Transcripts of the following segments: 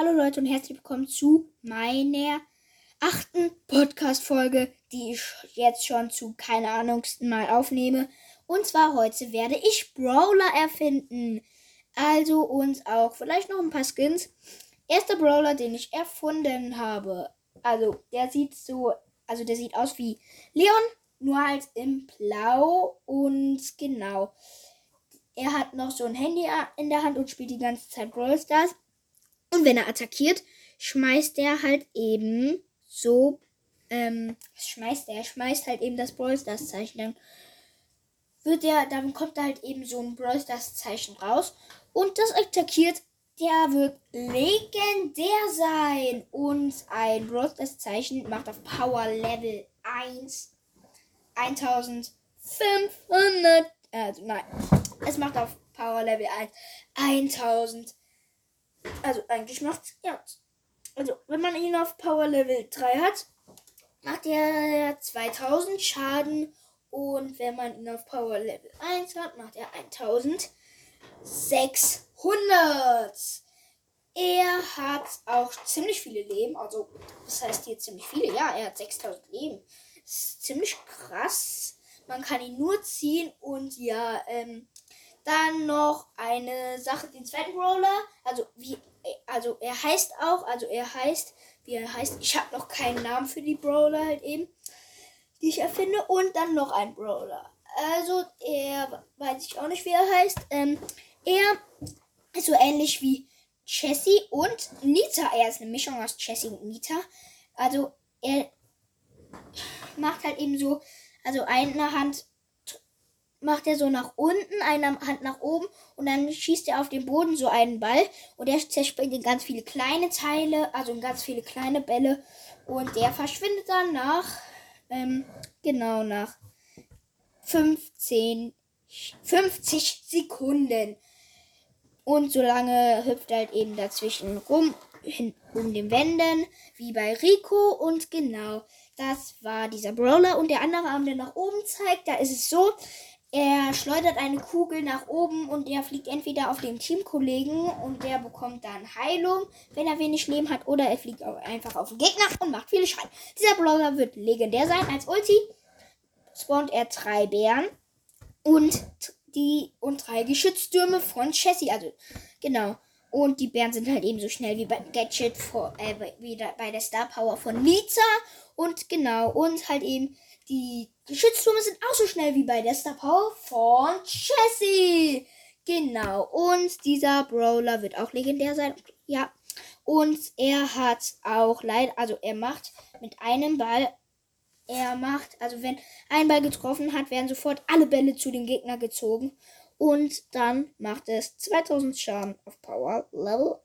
Hallo Leute und herzlich willkommen zu meiner achten Podcast-Folge, die ich jetzt schon zu keine Ahnung Mal aufnehme. Und zwar heute werde ich Brawler erfinden. Also und auch vielleicht noch ein paar Skins. Erster Brawler, den ich erfunden habe. Also der sieht so, also der sieht aus wie Leon, nur halt im Blau und genau. Er hat noch so ein Handy in der Hand und spielt die ganze Zeit Brawl Stars. Und wenn er attackiert, schmeißt er halt eben so, ähm, schmeißt er? Er schmeißt halt eben das Brawl Stars Zeichen. Dann wird er, dann kommt da halt eben so ein Brawl Stars Zeichen raus. Und das attackiert, der wird legendär sein. Und ein Brawl Stars Zeichen macht auf Power Level 1 1500, also nein, es macht auf Power Level 1 1000 also eigentlich macht ja. Also wenn man ihn auf Power Level 3 hat, macht er 2000 Schaden. Und wenn man ihn auf Power Level 1 hat, macht er 1600. Er hat auch ziemlich viele Leben. Also, das heißt hier ziemlich viele. Ja, er hat 6000 Leben. Das ist ziemlich krass. Man kann ihn nur ziehen und ja, ähm, dann noch eine Sache, den zweiten Brawler. Also, wie, also er heißt auch, also er heißt, wie er heißt. Ich habe noch keinen Namen für die Brawler halt eben, die ich erfinde. Und dann noch ein Brawler. Also, er weiß ich auch nicht, wie er heißt. Ähm, er ist so ähnlich wie Jessie und Nita. Er ist eine Mischung aus Jessie und Nita. Also, er macht halt eben so, also eine Hand macht er so nach unten, eine Hand nach oben und dann schießt er auf den Boden so einen Ball und der zerspringt in ganz viele kleine Teile, also in ganz viele kleine Bälle und der verschwindet dann nach, ähm, genau nach 15, 50 Sekunden. Und so lange hüpft er halt eben dazwischen rum, hin, um den Wänden, wie bei Rico. Und genau, das war dieser Brawler. Und der andere Arm, der nach oben zeigt, da ist es so, er schleudert eine Kugel nach oben und der fliegt entweder auf den Teamkollegen und der bekommt dann Heilung, wenn er wenig Leben hat, oder er fliegt einfach auf den Gegner und macht viele Schaden. Dieser Brawler wird legendär sein. Als Ulti spawnt er drei Bären und die und drei Geschütztürme von Jessie. Also genau. Und die Bären sind halt eben so schnell wie bei Gadget vor, äh, wie bei der Star Power von Nita. Und genau. Und halt eben die Geschütztürme sind auch so schnell wie bei der Star Power von Jessie. Genau. Und dieser Brawler wird auch legendär sein. Ja. Und er hat auch leider, also er macht mit einem Ball, er macht, also wenn ein Ball getroffen hat, werden sofort alle Bälle zu dem Gegner gezogen. Und dann macht es 2000 Schaden auf Power Level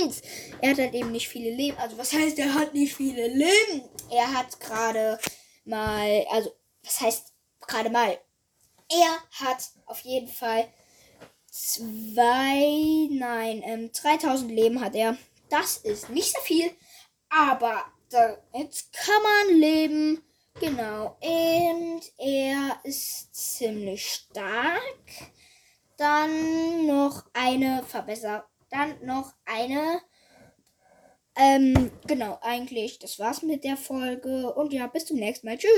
1. Er hat halt eben nicht viele Leben. Also was heißt, er hat nicht viele Leben? Er hat gerade mal, also, was heißt gerade mal? Er hat auf jeden Fall zwei, nein, ähm, 3000 Leben hat er. Das ist nicht so viel, aber jetzt kann man leben. Genau. Und er ist ziemlich stark. Dann noch eine Verbesserung. Dann noch eine ähm, genau, eigentlich, das war's mit der Folge. Und ja, bis zum nächsten Mal. Tschüss.